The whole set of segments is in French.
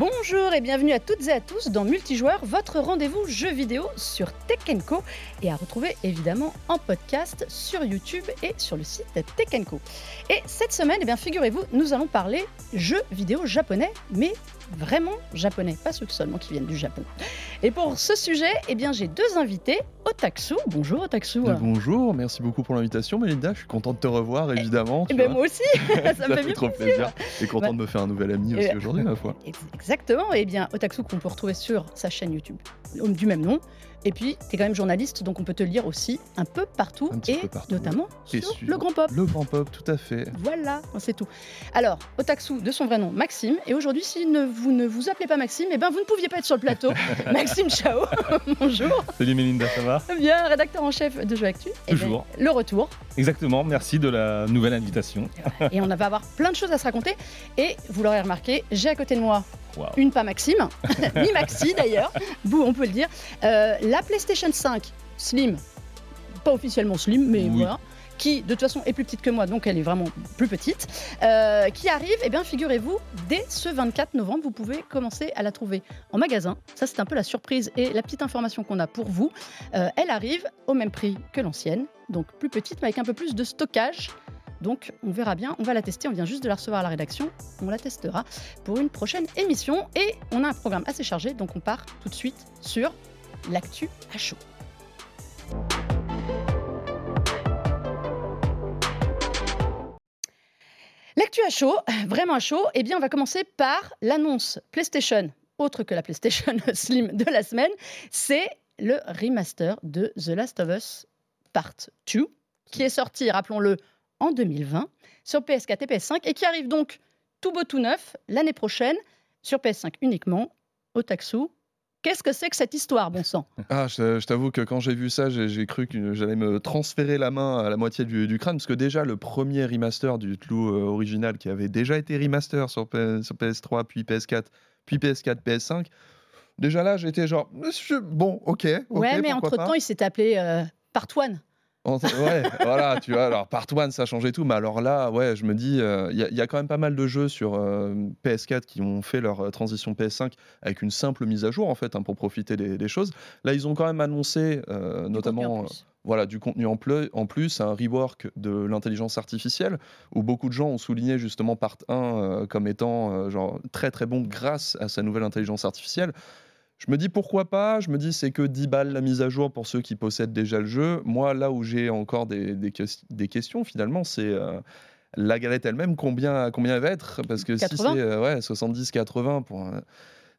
Bonjour et bienvenue à toutes et à tous dans Multijoueur, votre rendez-vous jeu vidéo sur Tech Co et à retrouver évidemment en podcast sur YouTube et sur le site Tech Co. Et cette semaine, eh bien figurez-vous, nous allons parler jeux vidéo japonais, mais vraiment japonais, pas ceux seulement qui viennent du Japon. Et pour ce sujet, eh bien, j'ai deux invités. Otaksu, bonjour Otaksu. Bonjour, merci beaucoup pour l'invitation Melinda, je suis content de te revoir évidemment. Et, ben moi aussi, ça, me fait, trop plaisir. Et content bah, de me faire un nouvel ami aussi aujourd'hui ma foi. Exactement, et eh bien Otaksu qu'on peut retrouver sur sa chaîne YouTube du même nom. Et puis, tu es quand même journaliste, donc on peut te lire aussi un peu partout, et notamment sur, le Grand Pop. Le Grand Pop, tout à fait. Voilà, c'est tout. Alors, Otaksu, de son vrai nom, Maxime. Et aujourd'hui, si ne, vous ne vous appelez pas Maxime, eh ben, vous ne pouviez pas être sur le plateau. Maxime, ciao. Bonjour. Salut Mélinda, ça va? Bien, rédacteur en chef de Jeux Actu. Eh ben, Toujours. le retour. Exactement, merci de la nouvelle invitation. et on va avoir plein de choses à se raconter. Et vous l'aurez remarqué, j'ai à côté de moi une pas Maxime, ni Maxi d'ailleurs, on peut le dire. Euh, la PlayStation 5 Slim, pas officiellement Slim, mais voilà qui de toute façon est plus petite que moi, donc elle est vraiment plus petite, euh, qui arrive, et eh bien figurez-vous, dès ce 24 novembre, vous pouvez commencer à la trouver en magasin. Ça c'est un peu la surprise et la petite information qu'on a pour vous. Euh, elle arrive au même prix que l'ancienne, donc plus petite mais avec un peu plus de stockage. Donc on verra bien, on va la tester, on vient juste de la recevoir à la rédaction, on la testera pour une prochaine émission et on a un programme assez chargé, donc on part tout de suite sur l'actu à chaud. L'actu à chaud, vraiment à chaud, eh bien on va commencer par l'annonce PlayStation, autre que la PlayStation Slim de la semaine, c'est le remaster de The Last of Us Part 2, qui est sorti, rappelons-le, en 2020 sur PS4 et PS5 et qui arrive donc tout beau tout neuf l'année prochaine sur PS5 uniquement au Taxou. Qu'est-ce que c'est que cette histoire, bon sang? Ah, je, t'avoue que quand j'ai vu ça, j'ai cru que j'allais me transférer la main à la moitié du, crâne, parce que déjà, le premier remaster du Tlou euh, original, qui avait déjà été remaster sur, PS, 3 puis PS4, puis PS4, PS5, déjà là, j'étais genre, bon, ok. ouais, mais entre-temps, il s'est appelé euh, Part One ouais, voilà, tu vois. Alors, Part One, ça a changé tout, mais alors là, ouais, je me dis, il euh, y, a quand même pas mal de jeux sur euh, PS4 qui ont fait leur euh, transition PS5 avec une simple mise à jour, en fait, hein, pour profiter des, choses. Là, ils ont quand même annoncé, notamment. Voilà, du contenu en, en plus, un rework de l'intelligence artificielle, où beaucoup de gens ont souligné justement Part 1 comme étant genre, très très bon grâce à sa nouvelle intelligence artificielle. Je me dis pourquoi pas, je me dis c'est que 10 balles la mise à jour pour ceux qui possèdent déjà le jeu. Moi, là où j'ai encore des, des, questions finalement, c'est euh, la galette elle-même, combien, combien elle va être? Parce que si c'est euh, ouais, 70-80 pour...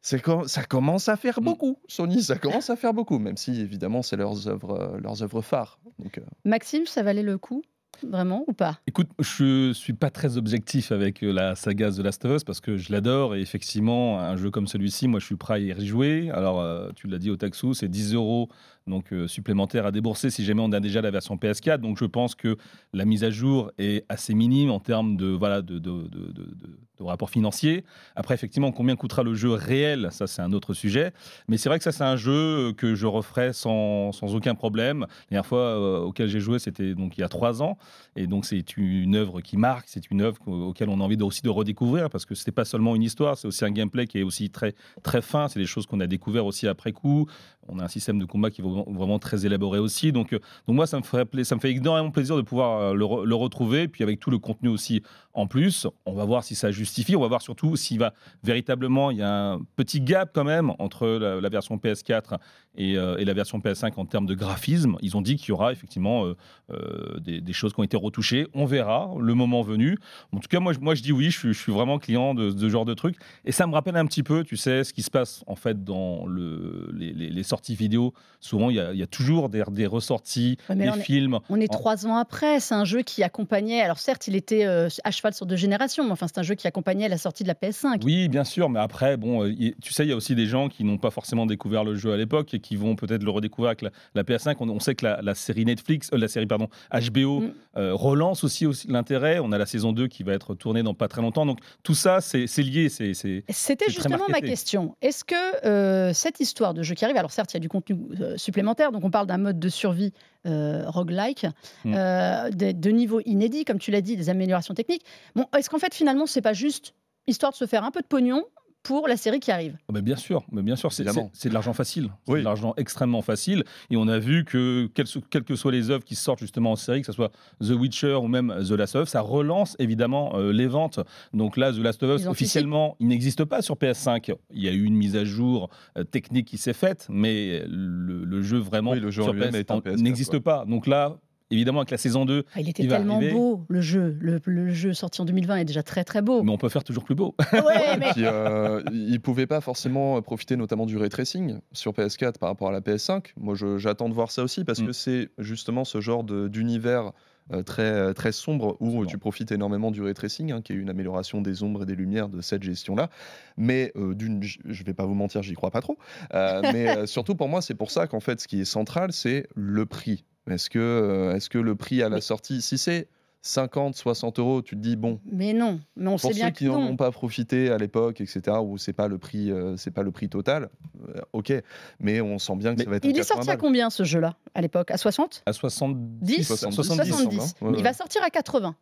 ça commence à faire mm. beaucoup, Sony, ça commence à faire beaucoup, même si évidemment c'est leurs œuvres, leurs œuvres phares. Donc, euh. Maxime, ça valait le coup? Vraiment ou pas? Écoute, je suis pas très objectif avec euh, la saga The Last of Us parce que je l'adore et effectivement, un jeu comme celui-ci, moi je suis prêt à y rejouer. Alors, euh, tu l'as dit au Taxou, c'est 10 euros donc euh, supplémentaire à débourser si jamais on a déjà la version PS4. Donc je pense que la mise à jour est assez minime en termes de, voilà, de, de, rapport financier. Après, effectivement, combien coûtera le jeu réel Ça, c'est un autre sujet. Mais c'est vrai que ça, c'est un jeu que je referai sans, sans aucun problème. La dernière fois euh, auquel j'ai joué, c'était donc il y a trois ans. Et donc, c'est une œuvre qui marque, c'est une œuvre auquel on a envie aussi de redécouvrir parce que c'était pas seulement une histoire, c'est aussi un gameplay qui est aussi très, très fin. C'est des choses qu'on a découvert aussi après coup. On a un système de combat qui est vraiment très élaboré aussi. Donc, euh, donc moi, ça me, ferait, ça me fait énormément plaisir de pouvoir euh, le, retrouver. Puis avec tout le contenu aussi en plus, on va voir si ça justifie. On va voir surtout s'il va véritablement. Il y a un petit gap quand même entre la, version PS4 euh, et, la version PS5 en termes de graphisme. Ils ont dit qu'il y aura effectivement des, choses qui ont été retouchées. On verra le moment venu. En tout cas, moi, moi je dis oui. Je suis, vraiment client de, ce genre de truc. Et ça me rappelle un petit peu, tu sais, ce qui se passe en fait dans le, les, les sorties vidéo. Souvent, il y a, toujours des, des ressorties, des films. on est trois ans après. C'est un jeu qui accompagnait. Alors certes, il était euh, à cheval sur deux générations, mais enfin, c'est un jeu qui accompagnait la sortie de la PS5. Oui, bien sûr. Mais après, bon, euh, tu sais, il y a aussi des gens qui n'ont pas forcément découvert le jeu à l'époque et qui vont peut-être le redécouvrir avec la, PS5. On, sait que la, série Netflix, euh, la série pardon, HBO mm. relance aussi, aussi l'intérêt. On a la saison 2 qui va être tournée dans pas très longtemps. Donc tout ça, c'est lié. C'était justement ma question. Est-ce que cette histoire de jeu qui arrive, alors certes, il y a du contenu euh, supplémentaire. Donc on parle d'un mode de survie euh, roguelike, mm. euh, de, niveau inédit, comme tu l'as dit, des améliorations techniques. Bon, est-ce qu'en fait finalement c'est pas juste histoire de se faire un peu de pognon pour la série qui arrive. Oh, mais bien sûr, mais bien sûr, c'est de l'argent facile, c'est de l'argent extrêmement facile. Et on a vu que quelles, que soient les œuvres qui sortent justement en série, que ce soit The Witcher ou même The Last of Us, ça relance évidemment euh, les ventes. Donc là, The Last of Us officiellement, il n'existe pas sur PS5. Il y a eu une mise à jour euh, technique qui s'est faite, mais le, jeu vraiment sur PS, n'existe pas. Donc là, évidemment, avec la saison 2. Ah, il était tellement beau, le jeu. Le, jeu sorti en 2020 est déjà très très beau. Mais on peut faire toujours plus beau. Ouais, mais... Euh, il ne pouvait pas forcément profiter notamment du ray tracing sur PS4 par rapport à la PS5. Moi, j'attends de voir ça aussi parce mm. que c'est justement ce genre d'univers. Euh, très, euh, très sombre où tu profites énormément du ray tracing, hein, qui est une amélioration des ombres et des lumières de cette gestion-là. Mais d'une, je ne vais pas vous mentir, j'y crois pas trop. mais surtout pour moi, c'est pour ça qu'en fait, ce qui est central, c'est le prix. Est-ce que, euh, est que le prix à la sortie, si c'est 50, 60 euros, tu te dis bon. Mais non, mais on sait bien ceux qui n'en ont pas profité à l'époque, etc., où c'est pas le prix, euh, c'est pas le prix total. Euh, ok, mais on sent bien que ça va être. Il est sorti à combien ce jeu-là à l'époque? À 60 À 70 70. Il va sortir à 80.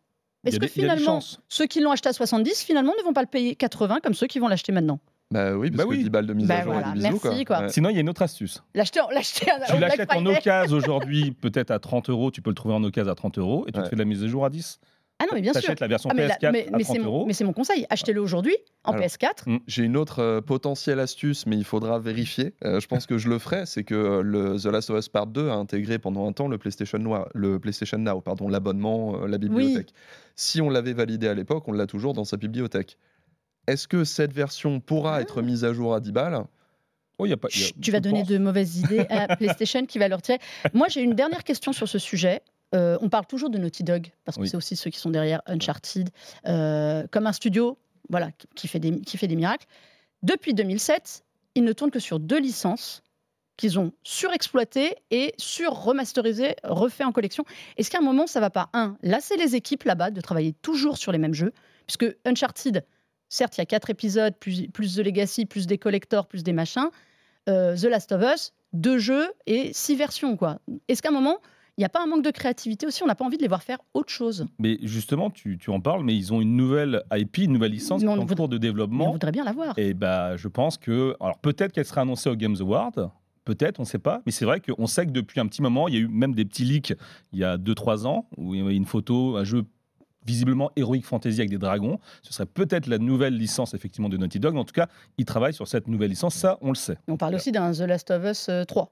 Est-ce que finalement, ceux qui l'ont acheté à 70, finalement, ne vont pas le payer 80 comme ceux qui vont l'acheter maintenant? Bah oui, parce bah que 10 balles de mise bah à jour voilà, et des bisous. Merci, quoi. Sinon, il y a une autre astuce. L'acheter, l'acheter Tu l'achètes en occasion aujourd'hui, peut-être à 30 euros, tu peux le trouver en occasion à 30 euros, et tu te fais de la mise à jour à 10. Ah non, mais bien sûr. la version ah, PS4 mais, à 30 euros. mais c'est mon conseil, achetez-le aujourd'hui en PS4. Hmm, j'ai une autre euh, potentielle astuce, mais il faudra vérifier. Euh, je pense que je le ferai, c'est que euh, le The Last of Us Part 2 a intégré pendant un temps le PlayStation, Now, le PlayStation Now, pardon, l'abonnement, la bibliothèque. Si on l'avait validé à l'époque, on l'a toujours dans sa bibliothèque. Est-ce que cette version pourra ah. être mise à jour à 10 balles? Oh, y a pas, tu vas donner de mauvaises idées à PlayStation qui va leur tirer. Moi, j'ai une dernière question sur ce sujet. Euh, on parle toujours de Naughty Dog, parce que c'est aussi ceux qui sont derrière Uncharted, euh, comme un studio voilà, qui, fait des, qui fait des miracles. Depuis 2007, ils ne tournent que sur deux licences qu'ils ont surexploitées et sur-remasterisées, refait en collection. Est-ce qu'à un moment, ça va pas, un, lasser les équipes là-bas de travailler toujours sur les mêmes jeux? Puisque Uncharted, certes, il y a quatre épisodes, plus, plus The Legacy, plus des collectors, plus des machins. Euh, The Last of Us, deux jeux et six versions. quoi. Est-ce qu'à un moment, il n'y a pas un manque de créativité aussi? On n'a pas envie de les voir faire autre chose. Mais justement, tu, en parles, mais ils ont une nouvelle IP, une nouvelle licence en cours de développement. on voudrait bien la voir. Et bah, je pense que. Alors peut-être qu'elle sera annoncée au Games Award. Peut-être, on ne sait pas, mais c'est vrai qu'on sait que depuis un petit moment, il y a eu même des petits leaks il y a 2-3 ans, où il y avait une photo, un jeu visiblement Heroic Fantasy avec des dragons. Ce serait peut-être la nouvelle licence effectivement de Naughty Dog. En tout cas, ils travaillent sur cette nouvelle licence, ça on le sait. On parle aussi d'un The Last of Us 3. Euh,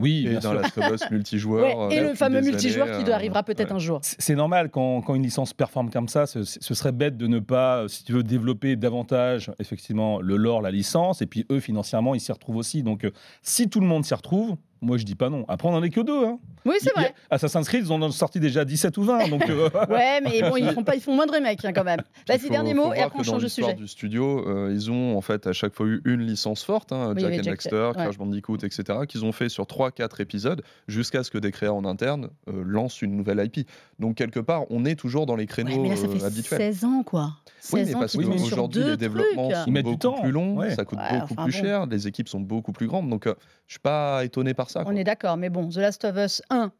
oui, et dans la of multijoueur. et le fameux multijoueur qui doit arrivera peut-être un jour. C'est normal quand, quand, une licence performe comme ça, ce, ce, serait bête de ne pas, si tu veux, développer davantage effectivement le lore, la licence, et puis eux financièrement ils s'y retrouvent aussi. Donc euh, si tout le monde s'y retrouve, moi, je dis pas non. Après, on en est que deux. Hein. Oui, c'est vrai. Assassin's Creed, ils en ont sorti déjà 17 ou 20. Donc, euh, ouais, mais bon, ils font, pas, ils font moins de remakes hein, quand même. Vas-y, dernier mot, et après on change de sujet. du studio, euh, ils ont en fait à chaque fois eu une licence forte, hein, Jack and Dexter, Crash Bandicoot, etc., qu'ils ont fait sur 3-4 épisodes jusqu'à ce que des créateurs en interne euh, lancent une nouvelle IP. Donc, quelque part, on est toujours dans les créneaux mais là, ça fait habituels. 16 ans, quoi. 16 oui, mais parce qu'aujourd'hui, les développements sont beaucoup plus longs, ça coûte beaucoup plus cher, les équipes sont beaucoup plus grandes. Donc, je suis pas étonné par ça. On est d'accord, mais bon, The Last of Us 1,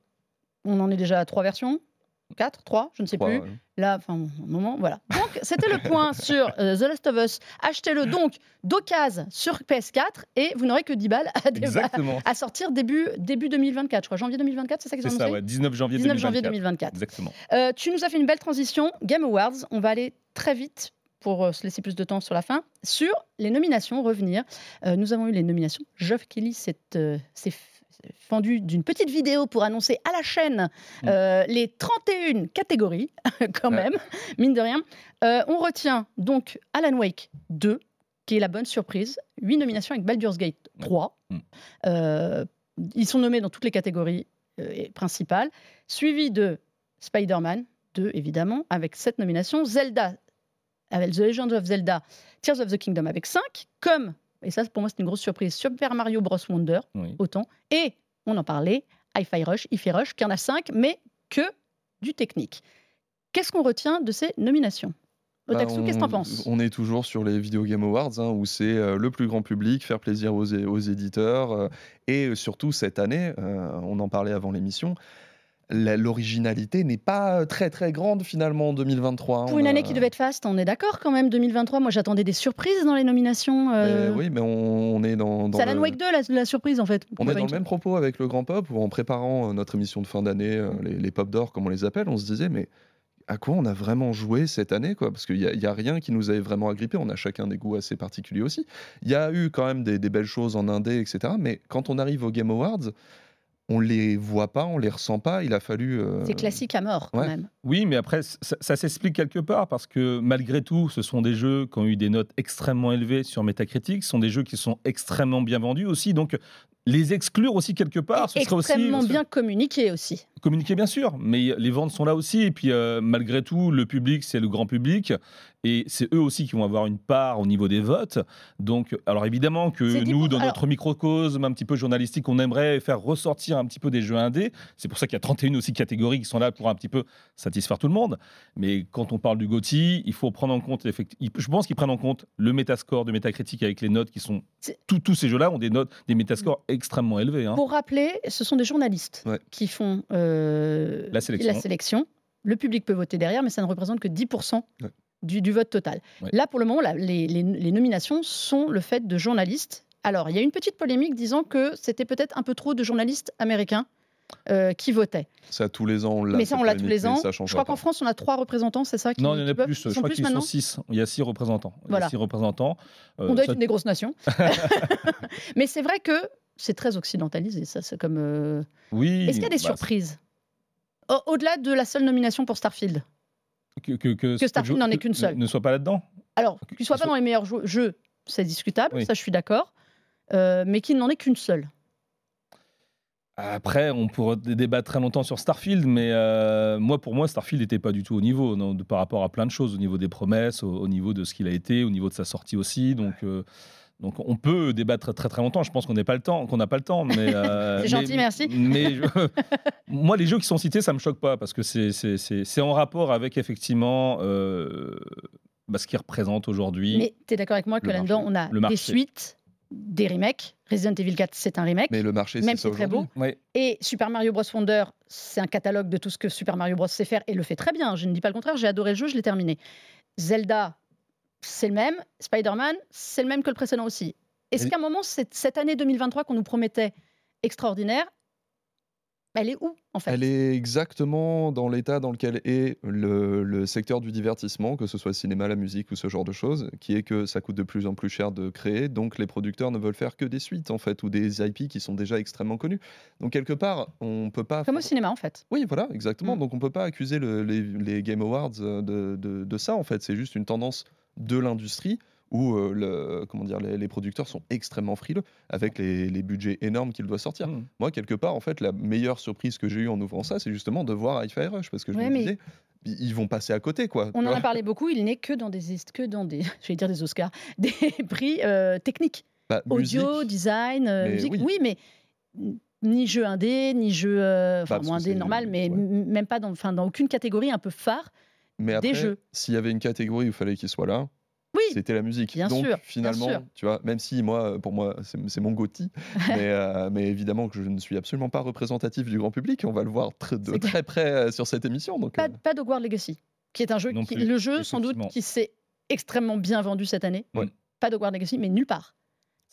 on en est déjà à trois versions? 4, 3, je ne sais plus. Là, enfin, un moment, voilà. Donc, c'était le point sur euh, The Last of Us. Achetez-le donc d'occasion sur PS4 et vous n'aurez que 10 balles à, à, sortir début, début 2024, je crois. Janvier 2024, c'est ça qu'ils ont C'est ça, ouais, 19 janvier 19 janvier 2024. Exactement. Euh, tu nous as fait une belle transition. Game Awards, on va aller très vite pour euh, se laisser plus de temps sur la fin, sur les nominations, revenir. nous avons eu les nominations. Geoff Kelly s'est fendu d'une petite vidéo pour annoncer à la chaîne mm. euh, les 31 catégories, quand même, mine de rien. Euh, on retient donc Alan Wake 2, qui est la bonne surprise. 8 nominations avec Baldur's Gate 3. Mm. Euh, ils sont nommés dans toutes les catégories principales. Suivi de Spider-Man 2, évidemment, avec 7 nominations. Zelda, avec The Legend of Zelda, Tears of the Kingdom avec 5, comme et ça, pour moi, c'est une grosse surprise. Super Mario Bros. Wonder, autant. Et, on en parlait, Hi-Fi Rush, Hi-Fi Rush, qui en a cinq, mais que du technique. Qu'est-ce qu'on retient de ces nominations? Bah, qu'est-ce que t'en penses? On est toujours sur les Video Game Awards, hein, où c'est euh, le plus grand public, faire plaisir aux, aux éditeurs, euh, et surtout cette année, euh, on en parlait avant l'émission, l'originalité n'est pas très très grande finalement en 2023. Hein. Pour une année qui devait être faste, on est d'accord quand même, 2023. Moi j'attendais des surprises dans les nominations. Euh. oui, mais on, est dans. dans Alan Wake 2, la, surprise en fait. On est dans le même propos avec le Grand Pop, où en préparant euh, notre émission de fin d'année, euh, les, les Pop d'Or comme on les appelle, on se disait, mais à quoi on a vraiment joué cette année quoi? Parce qu'il n'y a, a, rien qui nous avait vraiment agrippé. On a chacun des goûts assez particuliers aussi. Il y a eu quand même des, des, belles choses en indé, etc. Mais quand on arrive aux Game Awards, on les voit pas, on les ressent pas. Il a fallu. Euh, C'est classique à mort quand même. Oui, mais après, ça, s'explique quelque part parce que malgré tout, ce sont des jeux qui ont eu des notes extrêmement élevées sur Metacritic. Ce sont des jeux qui sont extrêmement bien vendus aussi. Donc, les exclure aussi quelque part, ce serait extrêmement bien communiqué aussi. Communiquer bien sûr, mais les ventes sont là aussi. Et puis euh, malgré tout, le public, c'est le grand public. Et c'est eux aussi qui vont avoir une part au niveau des votes. Donc, alors évidemment que nous, dans notre microcosme un petit peu journalistique, on aimerait faire ressortir un petit peu des jeux indés. C'est pour ça qu'il y a 31 aussi catégories qui sont là pour un petit peu satisfaire tout le monde. Mais quand on parle du GOTY, il faut prendre en compte, je pense qu'ils prennent en compte le métascore de Metacritic avec les notes qui sont. Tous ces jeux-là ont des notes, des métascores extrêmement élevés. Hein. Pour rappeler, ce sont des journalistes qui font euh, la, sélection. Le public peut voter derrière, mais ça ne représente que 10% du, vote total. Là, pour le moment, les, nominations sont le fait de journalistes. Alors, il y a une petite polémique disant que c'était peut-être un peu trop de journalistes américains euh, qui votaient. Ça, tous les ans, on l'a. Mais ça, on l'a tous les ans. Je crois qu'en France, on a trois représentants, c'est ça qui, Non, il y en a plus. Je crois qu'ils sont six. Il y a six représentants. Voilà. six représentants. Euh, on doit être une des grosses nations. Mais c'est vrai que c'est très occidentalisé, ça. C'est comme. Euh, oui. Est-ce qu'il y a des bah, surprises? Au-delà de la seule nomination pour Starfield que, Starfield n'en est qu'une seule. Ne soit pas là-dedans? Alors, qu'il ne soit pas dans les meilleurs jeux, c'est discutable, ça je suis d'accord, euh, mais qu'il n'en est qu'une seule. Après, on pourrait débattre très longtemps sur Starfield, mais euh, moi, pour moi, Starfield n'était pas du tout au niveau non, de, par rapport à plein de choses, au niveau des promesses, au, niveau de ce qu'il a été, au niveau de sa sortie aussi. Donc, euh, donc on peut débattre très très longtemps. Je pense qu'on n'a pas le temps, qu'on n'a pas le temps. Mais c'est gentil, merci. Mais moi, les jeux qui sont cités, ça me choque pas parce que c'est en rapport avec effectivement euh, bah, ce qu'ils représentent aujourd'hui. Mais tu es d'accord avec moi que là-dedans, on a des suites, des remakes. Resident Evil 4, c'est un remake. Mais le marché, même c'est très beau. Et Super Mario Bros. Wonder, c'est un catalogue de tout ce que Super Mario Bros. sait faire et le fait très bien. Je ne dis pas le contraire. J'ai adoré le jeu, je l'ai terminé. Zelda, c'est le même. Spider-Man, c'est le même que le précédent aussi. Est-ce qu'à un moment, cette, cette année 2023 qu'on nous promettait extraordinaire, elle est où en fait? Elle est exactement dans l'état dans lequel est le, secteur du divertissement, que ce soit le cinéma, la musique ou ce genre de choses, qui est que ça coûte de plus en plus cher de créer, donc les producteurs ne veulent faire que des suites en fait, ou des IP qui sont déjà extrêmement connus. Donc quelque part, on peut pas... Comme au cinéma en fait. Oui, voilà, exactement. Mm. Donc on peut pas accuser les, Game Awards de, de ça en fait, c'est juste une tendance de l'industrie où euh, le, comment dire, les, producteurs sont extrêmement frileux avec les, budgets énormes qu'ils doivent sortir. Mmh. Moi, quelque part, en fait, la meilleure surprise que j'ai eue en ouvrant ça, c'est justement de voir Hi-Fi Rush parce que je me disais, ils vont passer à côté, quoi. On en a parlé beaucoup. Il n'est que dans des, que dans des, je vais dire des Oscars, des prix euh, techniques, bah, audio, design, euh, musique. Oui. mais ni jeu indé, ni jeu, enfin moins indé normal, mais même pas dans, dans aucune catégorie un peu phare mais après. S'il y avait une catégorie où il fallait qu'il soit là, oui, c'était la musique. Bien Donc finalement, tu vois, même si moi, pour moi, c'est mon Gotti, euh, mais, évidemment que je ne suis absolument pas représentatif du grand public. On va de très près euh, sur cette émission. Donc, pas, euh... pas Legacy, qui est un jeu, qui, le jeu sans doute qui s'est extrêmement bien vendu cette année. Pas Pas Legacy, mais nulle part.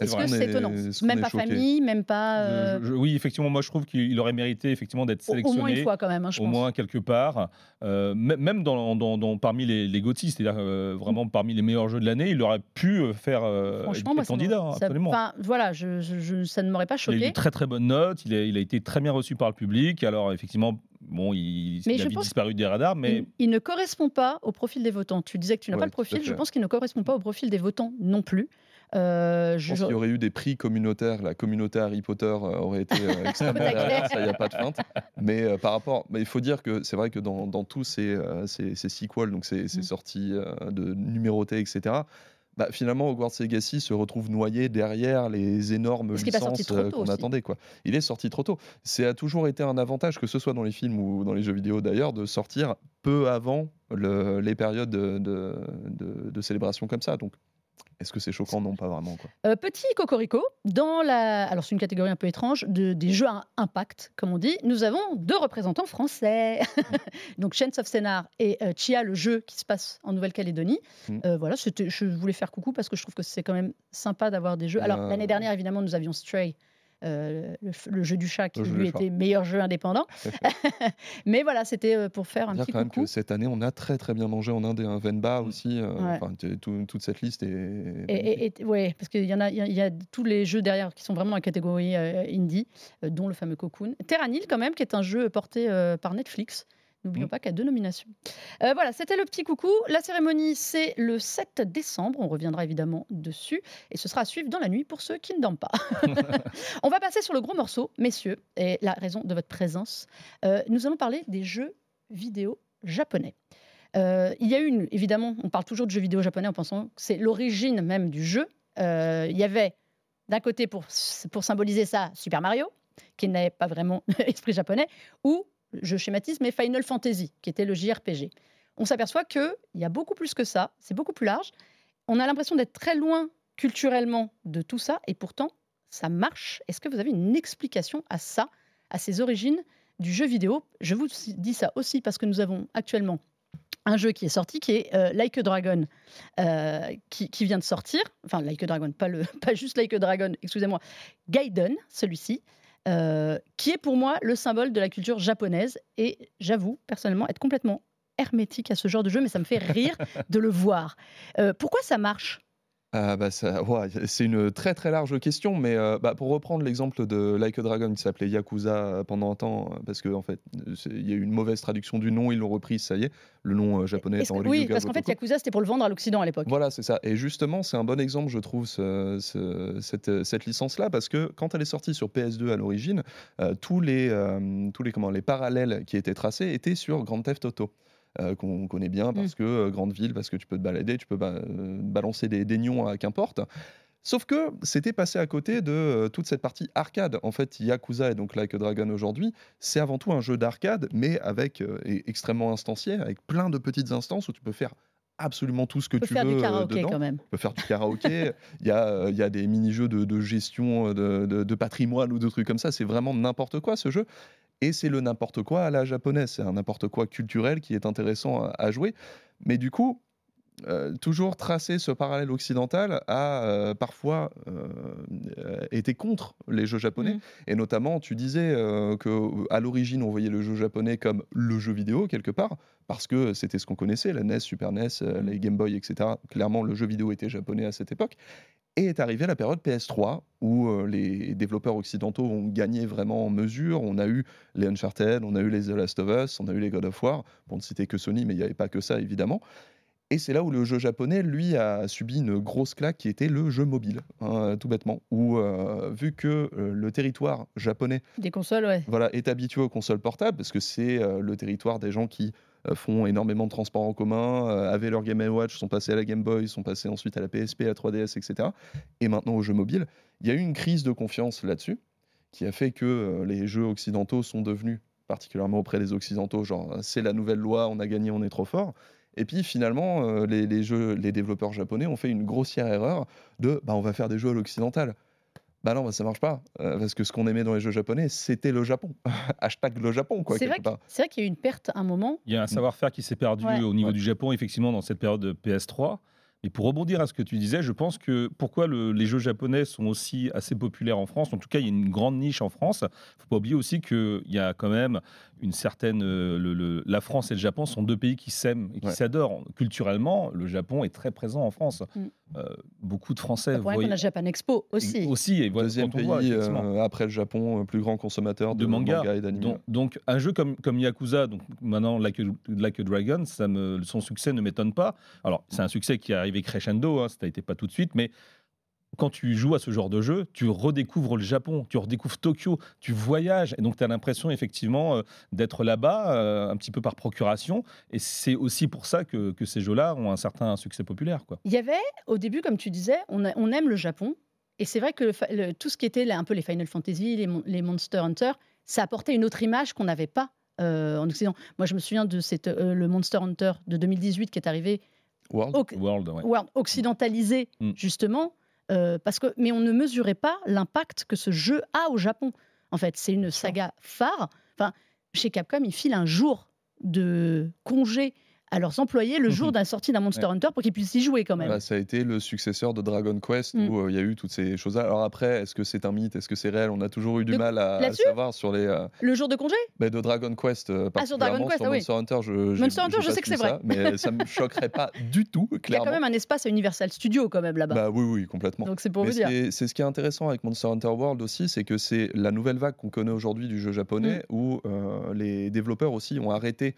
Est-ce que c'est étonnant Même pas famille, même pas. Euh, oui, effectivement, moi je trouve qu'il aurait mérité effectivement d'être sélectionné. Au moins une fois quand même, hein, je Au moins quelque part. Euh, même dans, dans, parmi les, les c'est-à-dire euh, vraiment parmi les meilleurs jeux de l'année, il aurait pu faire Franchement, moi, candidat, hein, absolument. voilà, je, ça ne m'aurait pas choqué. Il a eu de très très bonnes notes, il a, il a été très bien reçu par le public. Alors effectivement, bon, il, il a disparu des radars, mais... Il, ne correspond pas au profil des votants. Tu disais que tu n'as pas le profil, je pense qu'il ne correspond pas au profil des votants non plus. Euh, je, pense qu'il y aurait eu des prix communautaires. La communauté Harry Potter euh, aurait été euh, extrêmement derrière, ça, il n'y a pas de feinte. Mais par rapport, mais il faut dire que c'est vrai que dans, dans tous ces, ces, ces, sequels, donc ces, ces mm. sorties de numérotés, etc., bah, finalement, Hogwarts Legacy se retrouve noyé derrière les énormes licences qu'on attendait. Quoi. Il est sorti trop tôt. C'est a toujours été un avantage, que ce soit dans les films ou dans les jeux vidéo d'ailleurs, de sortir peu avant le, les périodes de, de, de, de, célébration comme ça. Donc Est-ce que c'est choquant Non, pas vraiment. Quoi. Euh, petit cocorico, dans la. Alors, c'est une catégorie un peu étrange, de, des jeux à impact, comme on dit. Nous avons deux représentants français. Donc, Chains of Scénar et euh, Chia, le jeu qui se passe en Nouvelle-Calédonie. Mm. Euh, voilà, je voulais faire coucou parce que je trouve que c'est quand même sympa d'avoir des jeux. Alors, l'année dernière, évidemment, nous avions Stray. Euh, le, jeu du chat qui lui était meilleur jeu indépendant. Mais voilà, c'était euh, pour faire un petit quand même que cette année, on a très très bien mangé en Inde et un Venba mm. aussi. Euh, toute cette liste est. Et, ouais, parce qu'il y en a, il y a tous les jeux derrière qui sont vraiment en catégorie indie, dont le fameux Cocoon. Terranil quand même, qui est un jeu porté par Netflix. N'oublions mmh. pas qu'il y a deux nominations. Euh, voilà, c'était le petit coucou. La cérémonie, c'est le 7 décembre. On reviendra évidemment dessus. Et ce sera à suivre dans la nuit pour ceux qui ne dorment pas. On va passer sur le gros morceau, messieurs, et la raison de votre présence. Euh, nous allons parler des jeux vidéo japonais. Euh, il y a une, évidemment, on parle toujours de jeux vidéo japonais en pensant que c'est l'origine même du jeu. il y avait, d'un côté, pour, pour symboliser ça, Super Mario, qui n'avait pas vraiment esprit japonais, ou je schématise, mais Final Fantasy, qui était le JRPG. On s'aperçoit qu'il y a beaucoup plus que ça, c'est beaucoup plus large. On a l'impression d'être très loin culturellement de tout ça, et pourtant, ça marche. Est-ce que vous avez une explication à ça, à ces origines du jeu vidéo? Je vous dis ça aussi parce que nous avons actuellement un jeu qui est sorti, qui est euh, Like a Dragon, euh, qui, vient de sortir. Enfin, Like a Dragon, pas, le, pas juste Like a Dragon, excusez-moi. Gaiden, celui-ci, euh, qui est pour moi le symbole de la culture japonaise. Et j'avoue, personnellement, être complètement hermétique à ce genre de jeu, mais ça me fait rire de le voir. Euh, pourquoi ça marche? Ah bah ça, c'est une très très large question, mais euh, bah, pour reprendre l'exemple de Like a Dragon qui s'appelait Yakuza pendant un temps, parce qu'en en fait, il y a eu une mauvaise traduction du nom, ils l'ont repris, ça y est, le nom japonais est, Oui, parce qu'en fait, Yakuza c'était pour le vendre à l'Occident à l'époque. Voilà, c'est ça. Et justement, c'est un bon exemple, je trouve, cette, cette licence-là, parce que quand elle est sortie sur PS2 à l'origine, tous, les, tous les, comment, les parallèles qui étaient tracés étaient sur Grand Theft Auto. Euh, qu'on connaît bien parce mmh. que euh, grande ville, parce que tu peux te balader, tu peux euh, balancer des, des nions à qu'importe. Sauf que c'était passé à côté de toute cette partie arcade. En fait, Yakuza et donc Like a Dragon aujourd'hui, c'est avant tout un jeu d'arcade, mais avec extrêmement instancié, avec plein de petites instances où tu peux faire absolument tout ce que tu veux. Du karaoké, Quand même. Tu peux faire du karaoké. il, y a, il y a des mini-jeux de, de gestion de, de, patrimoine ou de trucs comme ça. C'est vraiment n'importe quoi ce jeu. Et c'est le n'importe quoi à la japonaise, c'est un n'importe quoi culturel qui est intéressant à, jouer. Mais du coup, euh, toujours tracer ce parallèle occidental a euh, parfois euh, été contre les jeux japonais. Mmh. Et notamment, tu disais que à l'origine, on voyait le jeu japonais comme le jeu vidéo quelque part, parce que c'était ce qu'on connaissait, la NES, Super NES, mmh. les Game Boy, etc. Clairement, le jeu vidéo était japonais à cette époque. Et est arrivée la période PS3 où euh, les développeurs occidentaux ont gagné vraiment en mesure. On a eu les Uncharted, on a eu les The Last of Us, on a eu les God of War, pour ne citer que Sony, mais il n'y avait pas que ça évidemment. Et c'est là où le jeu japonais, lui, a subi une grosse claque qui était le jeu mobile, hein, tout bêtement. Où, euh, vu que euh, le territoire japonais des consoles, ouais. voilà, est habitué aux consoles portables, parce que c'est le territoire des gens qui font énormément de transports en commun, euh, avaient leur Game Watch, sont passés à la Game Boy, sont passés ensuite à la PSP, à la 3DS, etc. Et maintenant aux jeux mobiles. Il y a eu une crise de confiance là-dessus qui a fait que euh, les jeux occidentaux sont devenus, particulièrement auprès des occidentaux, genre c'est la nouvelle loi, on a gagné, on est trop fort. Et puis finalement, les, jeux, les développeurs japonais ont fait une grossière erreur de bah, on va faire des jeux à l'occidental. Bah non, bah ça marche pas. Euh, parce que ce qu'on aimait dans les jeux japonais, c'était le Japon. Hashtag le Japon, quoi. C'est vrai, vrai qu'il y a eu une perte à un moment. Il y a un savoir-faire qui s'est perdu au niveau du Japon, effectivement, dans cette période de PS3. Et pour rebondir à ce que tu disais, je pense que pourquoi les jeux japonais sont aussi assez populaires en France, en tout cas il y a une grande niche en France, il ne faut pas oublier aussi qu'il y a quand même une certaine... Euh, la France et le Japon sont deux pays qui s'aiment et qui s'adorent. Culturellement, le Japon est très présent en France. Mm. Euh, beaucoup de Français... Pour voyez... qu'on a Japan Expo aussi. Aussi, et Deuxième pays euh, après le Japon, plus grand consommateur de, manga, et d'anime. Donc, un jeu comme, comme Yakuza, donc maintenant Like a, like a Dragon, ça me, son succès ne m'étonne pas. Alors c'est un succès qui arrive crescendo, hein, ça n'a été pas tout de suite, mais quand tu joues à ce genre de jeu, tu redécouvres le Japon, tu redécouvres Tokyo, tu voyages, et donc tu as l'impression effectivement euh, d'être là-bas, euh, un petit peu par procuration, et c'est aussi pour ça que, ces jeux-là ont un certain succès populaire. Quoi. Il y avait, au début, comme tu disais, on, on aime le Japon, et c'est vrai que tout ce qui était un peu les Final Fantasy, les, les Monster Hunter, ça apportait une autre image qu'on n'avait pas euh, en Occident. Moi, je me souviens de cette, le Monster Hunter de 2018 qui est arrivé World, occidentalisé, mm. justement, parce que, mais on ne mesurait pas l'impact que ce jeu a au Japon. En fait, c'est une saga phare. Enfin, chez Capcom, ils filent un jour de congé à leurs employés le jour mhm. d'un sortie d'un Monster Hunter pour qu'ils puissent y jouer quand même. ça a été le successeur de Dragon Quest mm. où euh, il y a eu toutes ces choses-là. Alors après, est-ce que c'est un mythe? Est-ce que c'est réel? On a toujours eu du mal à, savoir sur les. Euh, le jour de congé? mais De Dragon Quest. Euh, ah, sur Dragon Quest, sur Monster Hunter, je, Monster Hunter, je sais que c'est vrai. mais ça me choquerait pas du tout, clairement. Il y a quand même un espace à Universal Studios quand même là-bas. Bah oui, oui, complètement. Donc c'est pour vous dire. C'est ce qui est intéressant avec Monster Hunter World aussi, c'est que c'est la nouvelle vague qu'on connaît aujourd'hui du jeu japonais mm. où les développeurs aussi ont arrêté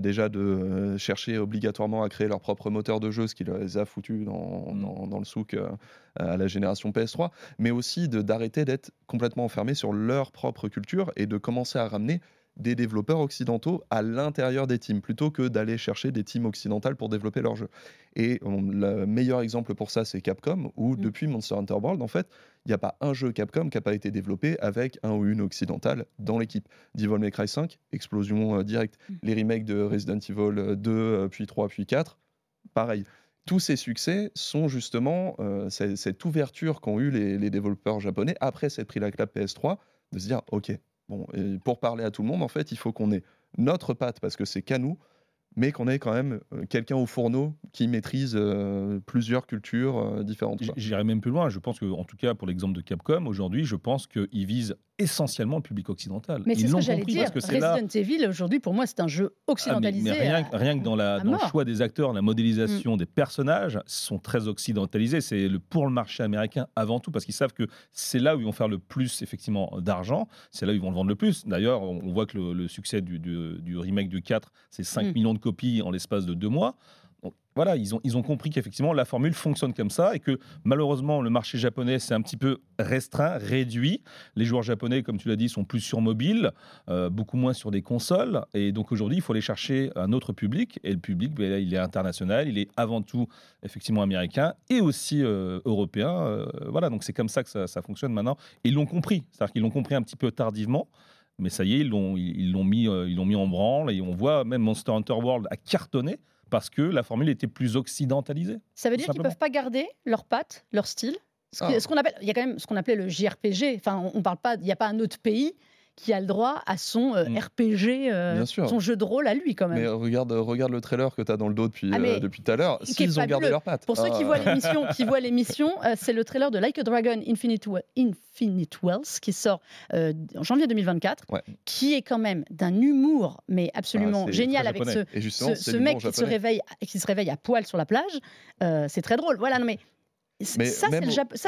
déjà de chercher obligatoirement à créer leur propre moteur de jeu, ce qui les a foutus dans, mm. dans, le souk euh, à la génération PS3, mais aussi d'arrêter d'être complètement enfermés sur leur propre culture et de commencer à ramener des développeurs occidentaux à l'intérieur des teams plutôt que d'aller chercher des teams occidentales pour développer leur jeu. Et le meilleur exemple pour ça, c'est Capcom, où mm. depuis Monster Hunter World, en fait, il n'y a pas un jeu Capcom qui n'a pas été développé avec un ou une occidentale dans l'équipe. Devil May Cry 5, explosion euh, directe. Mm. Les remakes de Resident Evil 2, euh, puis 3, puis 4, pareil. Tous ces succès sont justement euh, cette, ouverture qu'ont eu les, les, développeurs japonais après cette pris la clap PS3, de se dire, OK, Et pour parler à tout le monde, en fait, il faut qu'on ait notre patte parce que c'est qu'à nous, mais qu'on ait quand même euh, quelqu'un au fourneau qui maîtrise euh, plusieurs cultures euh, différentes. J'irais même plus loin. Je pense que, en tout cas, pour l'exemple de Capcom, aujourd'hui, je pense qu'ils visent essentiellement le public occidental. Mais c'est ce que j'allais dire. Parce que Resident Evil, aujourd'hui, pour moi, c'est un jeu occidentalisé. Ah, mais, rien, rien, que dans, la, dans le choix des acteurs, la modélisation mm. des personnages sont très occidentalisés. C'est le, pour le marché américain avant tout, parce qu'ils savent que c'est là où ils vont faire le plus, effectivement, d'argent. C'est là où ils vont le vendre le plus. D'ailleurs, on, voit que le, succès du, du, remake du 4, c'est 5 mm. millions de copies en l'espace de deux mois voilà, ils ont, ils ont compris qu'effectivement la formule fonctionne comme ça et que malheureusement le marché japonais c'est un petit peu restreint, réduit. Les joueurs japonais, comme tu l'as dit, sont plus sur mobile, euh, beaucoup moins sur des consoles. Et donc aujourd'hui, il faut aller chercher un autre public. Et le public, ben, il est international, il est avant tout effectivement américain et aussi euh, européen. Euh, voilà, donc c'est comme ça que ça, ça fonctionne maintenant. Et ils l'ont compris, c'est-à-dire qu'ils l'ont compris un petit peu tardivement. Mais ça y est, ils l'ont, ils l'ont mis, ils l'ont mis en branle et on voit même Monster Hunter World a cartonné parce que la formule était plus occidentalisée. Ça veut dire qu'ils ne peuvent pas garder leur patte, leur style ce, ce qu'on appelle, il y a quand même ce qu'on appelait le JRPG. Enfin, on, on parle pas, il n'y a pas un autre pays qui a le droit à son euh, mm. RPG, euh, son jeu de rôle à lui quand même. Mais regarde, regarde le trailer que tu as dans le dos depuis, ah, euh, depuis tout à l'heure. S'ils ont gardé leur patte. Pour ceux qui ah. voient l'émission, qui voient l'émission, c'est le trailer de Like a Dragon Infinite, Infinite Wells qui sort en janvier 2024, qui est quand même d'un humour mais absolument ah, génial avec ce, ce, mec qui se réveille qui se réveille à poil sur la plage. c'est très drôle. Voilà, non mais ça,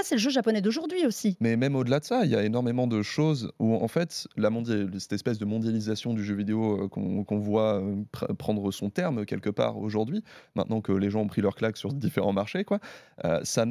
c'est le, jeu japonais d'aujourd'hui aussi. Mais même au-delà de ça, il y a énormément de choses où, en fait, la cette espèce de mondialisation du jeu vidéo euh, qu'on voit euh, prendre son terme quelque part aujourd'hui, maintenant que les gens ont pris leur claque sur différents marchés, quoi, euh, ça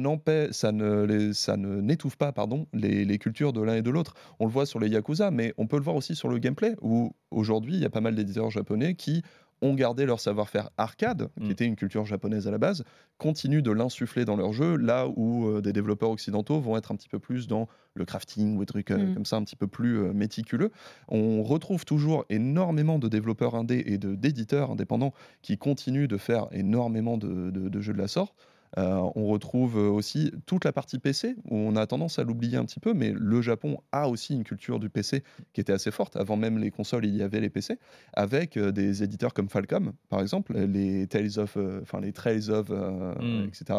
ça ne, ça ne n'étouffe pas, pardon, les, les cultures de l'un et de l'autre. On le voit sur les Yakuza, mais on peut le voir aussi sur le gameplay, où aujourd'hui, il y a pas mal d'éditeurs japonais qui ont gardé leur savoir-faire arcade, qui mm. était une culture japonaise à la base, continuent de l'insuffler dans leur jeu, là où euh, des développeurs occidentaux vont être un petit peu plus dans le crafting ou des trucs euh, mm. comme ça, un petit peu plus euh, méticuleux. On retrouve toujours énormément de développeurs indés et d'éditeurs indépendants qui continuent de faire énormément de jeux de la sorte. Euh, on retrouve aussi toute la partie PC, où on a tendance à l'oublier un petit peu, mais le Japon a aussi une culture du PC qui était assez forte. Avant même les consoles, il y avait les PC, avec euh, des éditeurs comme Falcom, par exemple, les Tales of, euh, enfin les Trails of, mm. etc.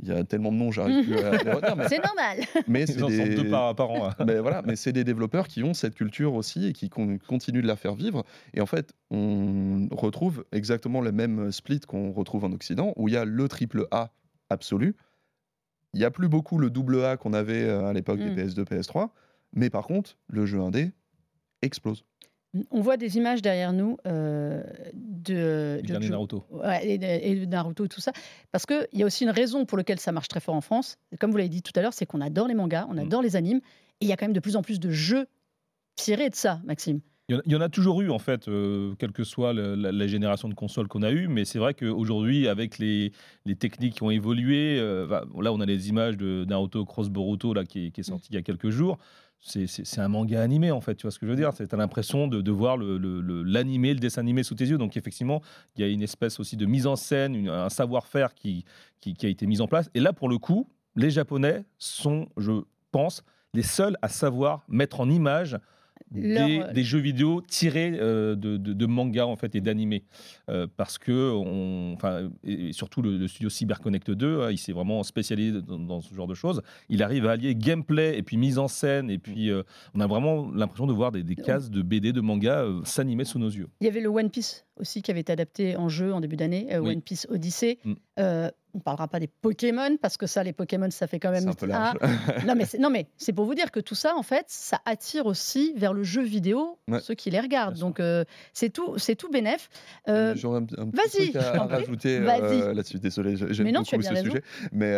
Il y a tellement de noms, j'arrive plus à les retenir. C'est normal. Mais c'est des... deux par, an. Hein. mais voilà, mais c'est des développeurs qui ont cette culture aussi et qui continuent de la faire vivre. Et en fait, on retrouve exactement le même split qu'on retrouve en Occident, où il y a le triple A absolu. Il n'y a plus beaucoup le double A qu'on avait euh, à l'époque des PS2, mm. PS3. Mais par contre, le jeu indé explose. On voit des images derrière nous euh, de, de, Naruto. et, de, Naruto et tout ça. Parce qu'il y a aussi une raison pour laquelle ça marche très fort en France. Comme vous l'avez dit tout à l'heure, c'est qu'on adore les mangas, on mm. adore les animes. Et il y a quand même de plus en plus de jeux tirés de ça, Maxime. Il y en a toujours eu, en fait, euh, quelle que soit la, génération de consoles qu'on a eues. Mais c'est vrai qu'aujourd'hui, avec les, techniques qui ont évolué, euh, là, on a les images de Naruto Cross Boruto là, qui, qui est sorti il y a quelques jours c'est un manga animé en fait, tu vois ce que je veux dire? Tu as l'impression de, de, voir l'animé, le, le, dessin animé sous tes yeux. Donc effectivement, il y a une espèce aussi de mise en scène, un savoir-faire qui, qui, qui, a été mis en place. Et là, pour le coup, les Japonais sont, je pense, les seuls à savoir mettre en image euh, des, jeux vidéo tirés euh, de, de, manga en fait et d'animés. Euh, parce que on, enfin et surtout le, studio CyberConnect 2 hein, il s'est vraiment spécialisé dans, ce genre de choses. Il arrive à allier gameplay et puis mise en scène et puis on a vraiment l'impression de voir des, des, cases de BD de manga s'animer sous nos yeux. Il y avait le One Piece aussi qui avait été adapté en jeu en début d'année One Piece Odyssey. Mm. On ne parlera pas des Pokémon parce que ça, les Pokémon, ça fait quand même. Un peu large. non, mais non, mais c'est pour vous dire que tout ça, en fait, ça attire aussi vers le jeu vidéo ceux qui les regardent. Donc euh, c'est tout, c'est tout bénef. Euh, J'aurais un, un petit truc à, rajouter euh, là-dessus. Désolé, j'aime beaucoup ce sujet. Mais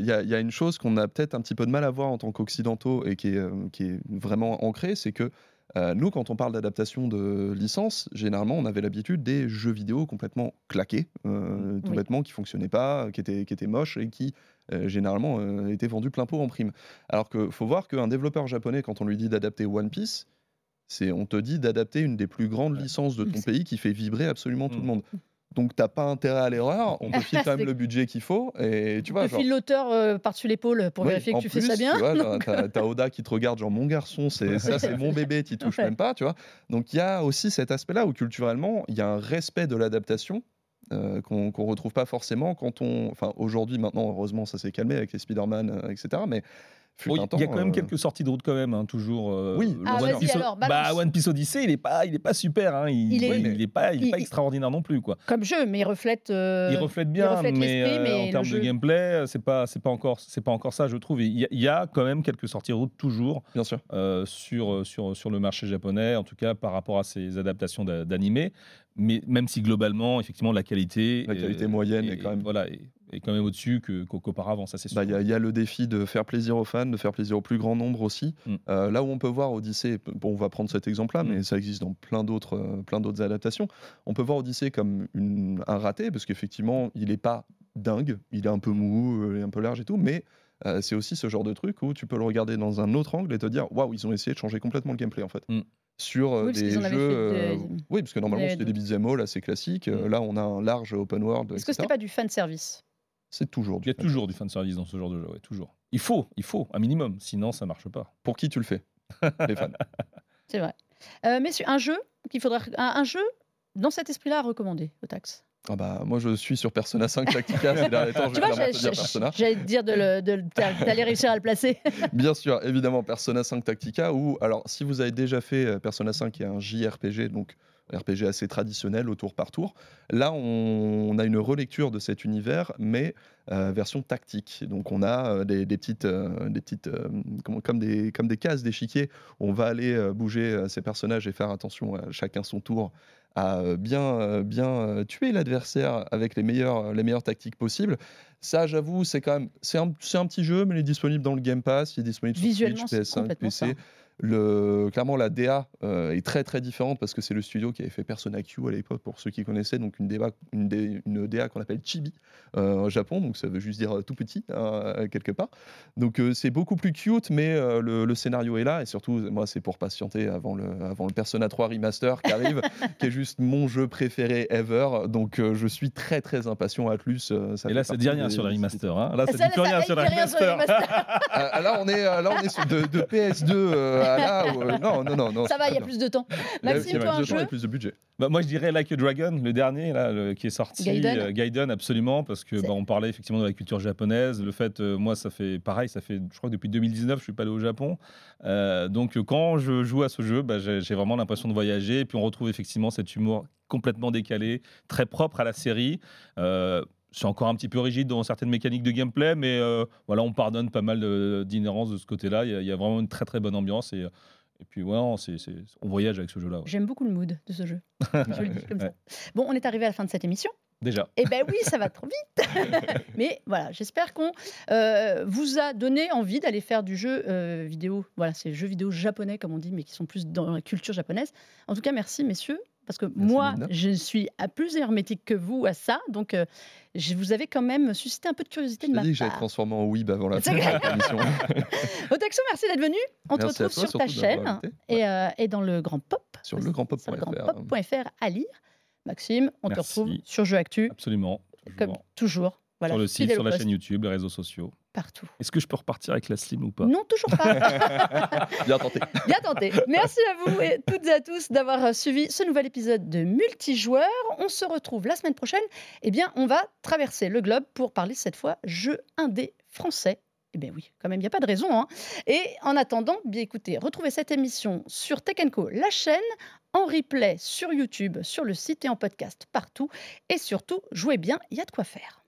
il y, a une chose qu'on a peut-être un petit peu de mal à voir en tant qu'occidentaux et qui est, qui est vraiment ancrée, c'est que euh, nous, quand on parle d'adaptation de licence, généralement, on avait l'habitude des jeux vidéo complètement claqués, euh, tout bêtement, qui fonctionnaient pas, qui étaient, qui étaient moches et qui euh, généralement étaient vendus plein pot en prime. Alors qu'il faut voir qu'un développeur japonais, quand on lui dit d'adapter One Piece, c'est on te dit d'adapter une des plus grandes licences de ton pays qui fait vibrer absolument tout le mm. monde. Donc t'as pas intérêt à l'erreur, on te file quand même le budget qu'il faut et tu vois. Tu files l'auteur euh, par-dessus l'épaule pour vérifier que tu fais ça bien. t'as, Oda qui te regarde genre mon garçon, c'est ça c'est mon bébé, t'y touches même pas, tu vois. Donc il y a aussi cet aspect-là où culturellement il y a un respect de l'adaptation euh, qu'on, qu'on retrouve pas forcément quand on, enfin aujourd'hui maintenant heureusement ça s'est calmé avec les Spider-Man euh, etc. Mais il y a quand même euh, quelques sorties de route quand même, hein, toujours. Euh, oui. Ah, One, Piece, bah, One Piece Odyssey, il est pas, il est pas super. Hein, il, il, est, pas, il est pas extraordinaire non plus quoi. Comme jeu, mais il reflète. Euh, il reflète bien, mais, en termes de gameplay, c'est pas, c'est pas encore, c'est pas encore ça, je trouve. Il y, a quand même quelques sorties de route toujours. Bien sûr. sur sur sur le marché japonais, en tout cas par rapport à ces adaptations d'animés mais même si globalement, effectivement, la qualité, la qualité moyenne est, quand même voilà est, quand même au-dessus qu'auparavant, ça c'est bah, sûr. Il y, a le défi de faire plaisir aux fans, de faire plaisir au plus grand nombre aussi. Mm. Euh, là où on peut voir Odyssey, bon, on va prendre cet exemple-là, mm. mais ça existe dans plein d'autres, euh, plein d'autres adaptations. On peut voir Odyssey comme une, un raté parce qu'effectivement, il n'est pas dingue, il est un peu mou, euh, un peu large et tout, mais c'est aussi ce genre de truc où tu peux le regarder dans un autre angle et te dire waouh, ils ont essayé de changer complètement le gameplay en fait. Mm sur euh, des jeux. Euh, oui, parce que normalement, c'était des beat'em all assez classiques. Mm. Là, on a un large open world. Est-ce que c'était pas du fan service C'est toujours du. Il y a toujours du fan service dans ce genre de jeu, ouais, toujours. Il faut, il faut, un minimum, sinon ça marche pas. Pour qui tu le fais Les fans? C'est vrai. messieurs, un jeu qu'il faudrait, un, jeu dans cet esprit-là à recommander au tax? Ah bah, moi je suis sur Persona 5 Tactica ces derniers temps, je vais dire Persona. J'allais te dire de, de, t'allais réussir à le placer. Bien sûr, évidemment Persona 5 Tactica ou alors si vous avez déjà fait euh, Persona 5 qui est un JRPG donc RPG assez traditionnel au tour par tour. Là, on, a une relecture de cet univers, mais euh, version tactique. Donc, on a euh, des, petites, des petites comme, comme, des, comme des cases d'échiquier. On va aller bouger ces personnages et faire attention à chacun son tour à euh, bien, euh, bien euh, tuer l'adversaire avec les meilleures, les meilleures tactiques possibles. Ça, j'avoue, c'est quand même c'est un, un, petit jeu, mais il est disponible dans le Game Pass, il est disponible sur Switch, PS5, PC. Le, clairement, la DA est très très différente parce que c'est le studio qui avait fait Persona Q à l'époque, pour ceux qui connaissaient, donc une DA, une, une DA qu'on appelle Chibi au Japon, donc ça veut juste dire tout petit hein, quelque part. Donc c'est beaucoup plus cute, mais le, le, scénario est là et surtout, moi, c'est pour patienter avant le, avant le Persona 3 Remaster qui arrive, qui est juste mon jeu préféré ever. Donc euh, je suis très très impatient à plus. Euh, et là, ça dit rien sur la remaster. Hein là, ça, dit plus rien sur la remaster. Là, on est euh, là, on est sur de, PS2 là. non, non, non, non. Ça va, il y a plus de temps. Maxime, toi, un jeu. plus de budget. Bah, moi, je dirais Like a Dragon, le dernier là, qui est sorti. Gaiden. Gaiden, absolument, parce que bah, on parlait effectivement de la culture japonaise. Le fait, moi, ça fait pareil, ça fait, je crois que depuis 2019, je suis pas allé au Japon. donc, quand je joue à ce jeu, bah, j'ai vraiment l'impression de voyager. Et puis, on retrouve effectivement cet humour complètement décalé, très propre à la série. Euh, c'est encore un petit peu rigide dans certaines mécaniques de gameplay, mais euh, voilà, on pardonne pas mal d'inhérence de, ce côté-là. Il, y, a vraiment une très très bonne ambiance et, et puis ouais, on, voyage avec ce jeu-là. J'aime beaucoup le mood de ce jeu. Je le dis comme ça. Bon, on est arrivé à la fin de cette émission. Déjà. Eh ben oui, ça va trop vite. Mais voilà, j'espère qu'on euh, vous a donné envie d'aller faire du jeu vidéo. Voilà, c'est jeux vidéo japonais comme on dit, mais qui sont plus dans la culture japonaise. En tout cas, merci messieurs parce que moi, je suis à plus hermétique que vous à ça. Donc, euh, je vous avais quand même suscité un peu de curiosité de ma dit que j'allais transformer en Weeb avant la fin de l'émission. Otaxo, merci d'être venu. On te retrouve sur ta chaîne et, euh, et, dans le Grand Pop. Sur le Grand Pop.fr à lire. Maxime, on te retrouve sur Jeu Actu. Absolument. Comme toujours. Voilà, sur le site, sur la chaîne YouTube, les réseaux sociaux. Partout. Est-ce que je peux repartir avec la slim ou pas? Non, toujours pas. Bien tenté. Bien tenté. Merci à vous et toutes et à tous d'avoir suivi ce nouvel épisode de Multijoueur. On se retrouve la semaine prochaine. Eh bien, on va traverser le globe pour parler cette fois jeu indé français eh bien oui, quand même, il n'y a pas de raison. Hein. Et en attendant, bien écoutez, retrouvez cette émission sur Tech Co, la chaîne, en replay sur YouTube, sur le site et en podcast partout. Et surtout, jouez bien, il y a de quoi faire.